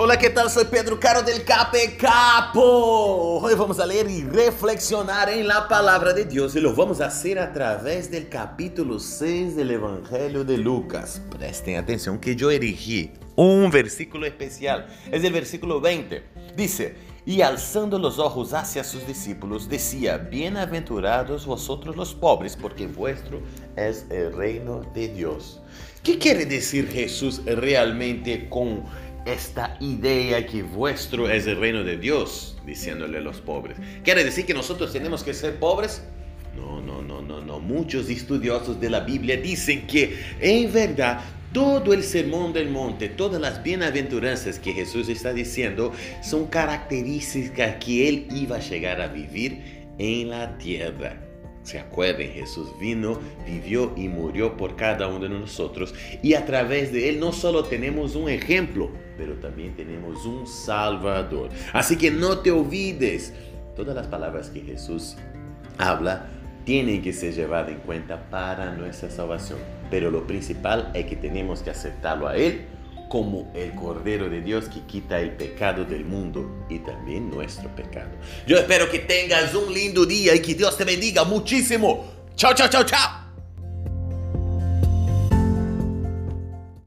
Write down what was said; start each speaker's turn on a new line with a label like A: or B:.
A: Hola, ¿qué tal? Soy Pedro Caro del Cape Capo. Hoy vamos a leer y reflexionar en la palabra de Dios y lo vamos a hacer a través del capítulo 6 del Evangelio de Lucas. Presten atención que yo erigí un versículo especial. Es el versículo 20. Dice, y alzando los ojos hacia sus discípulos, decía, bienaventurados vosotros los pobres, porque vuestro es el reino de Dios. ¿Qué quiere decir Jesús realmente con esta idea que vuestro es el reino de Dios, diciéndole a los pobres. ¿Quiere decir que nosotros tenemos que ser pobres? No, no, no, no, no. Muchos estudiosos de la Biblia dicen que en verdad todo el sermón del monte, todas las bienaventuranzas que Jesús está diciendo son características que él iba a llegar a vivir en la tierra. Se acuerden, Jesús vino, vivió y murió por cada uno de nosotros. Y a través de Él no solo tenemos un ejemplo, pero también tenemos un Salvador. Así que no te olvides, todas las palabras que Jesús habla tienen que ser llevadas en cuenta para nuestra salvación. Pero lo principal es que tenemos que aceptarlo a Él como el Cordero de Dios que quita el pecado del mundo y también nuestro pecado. Yo espero que tengas un lindo día y que Dios te bendiga muchísimo. Chao, chao, chao, chao.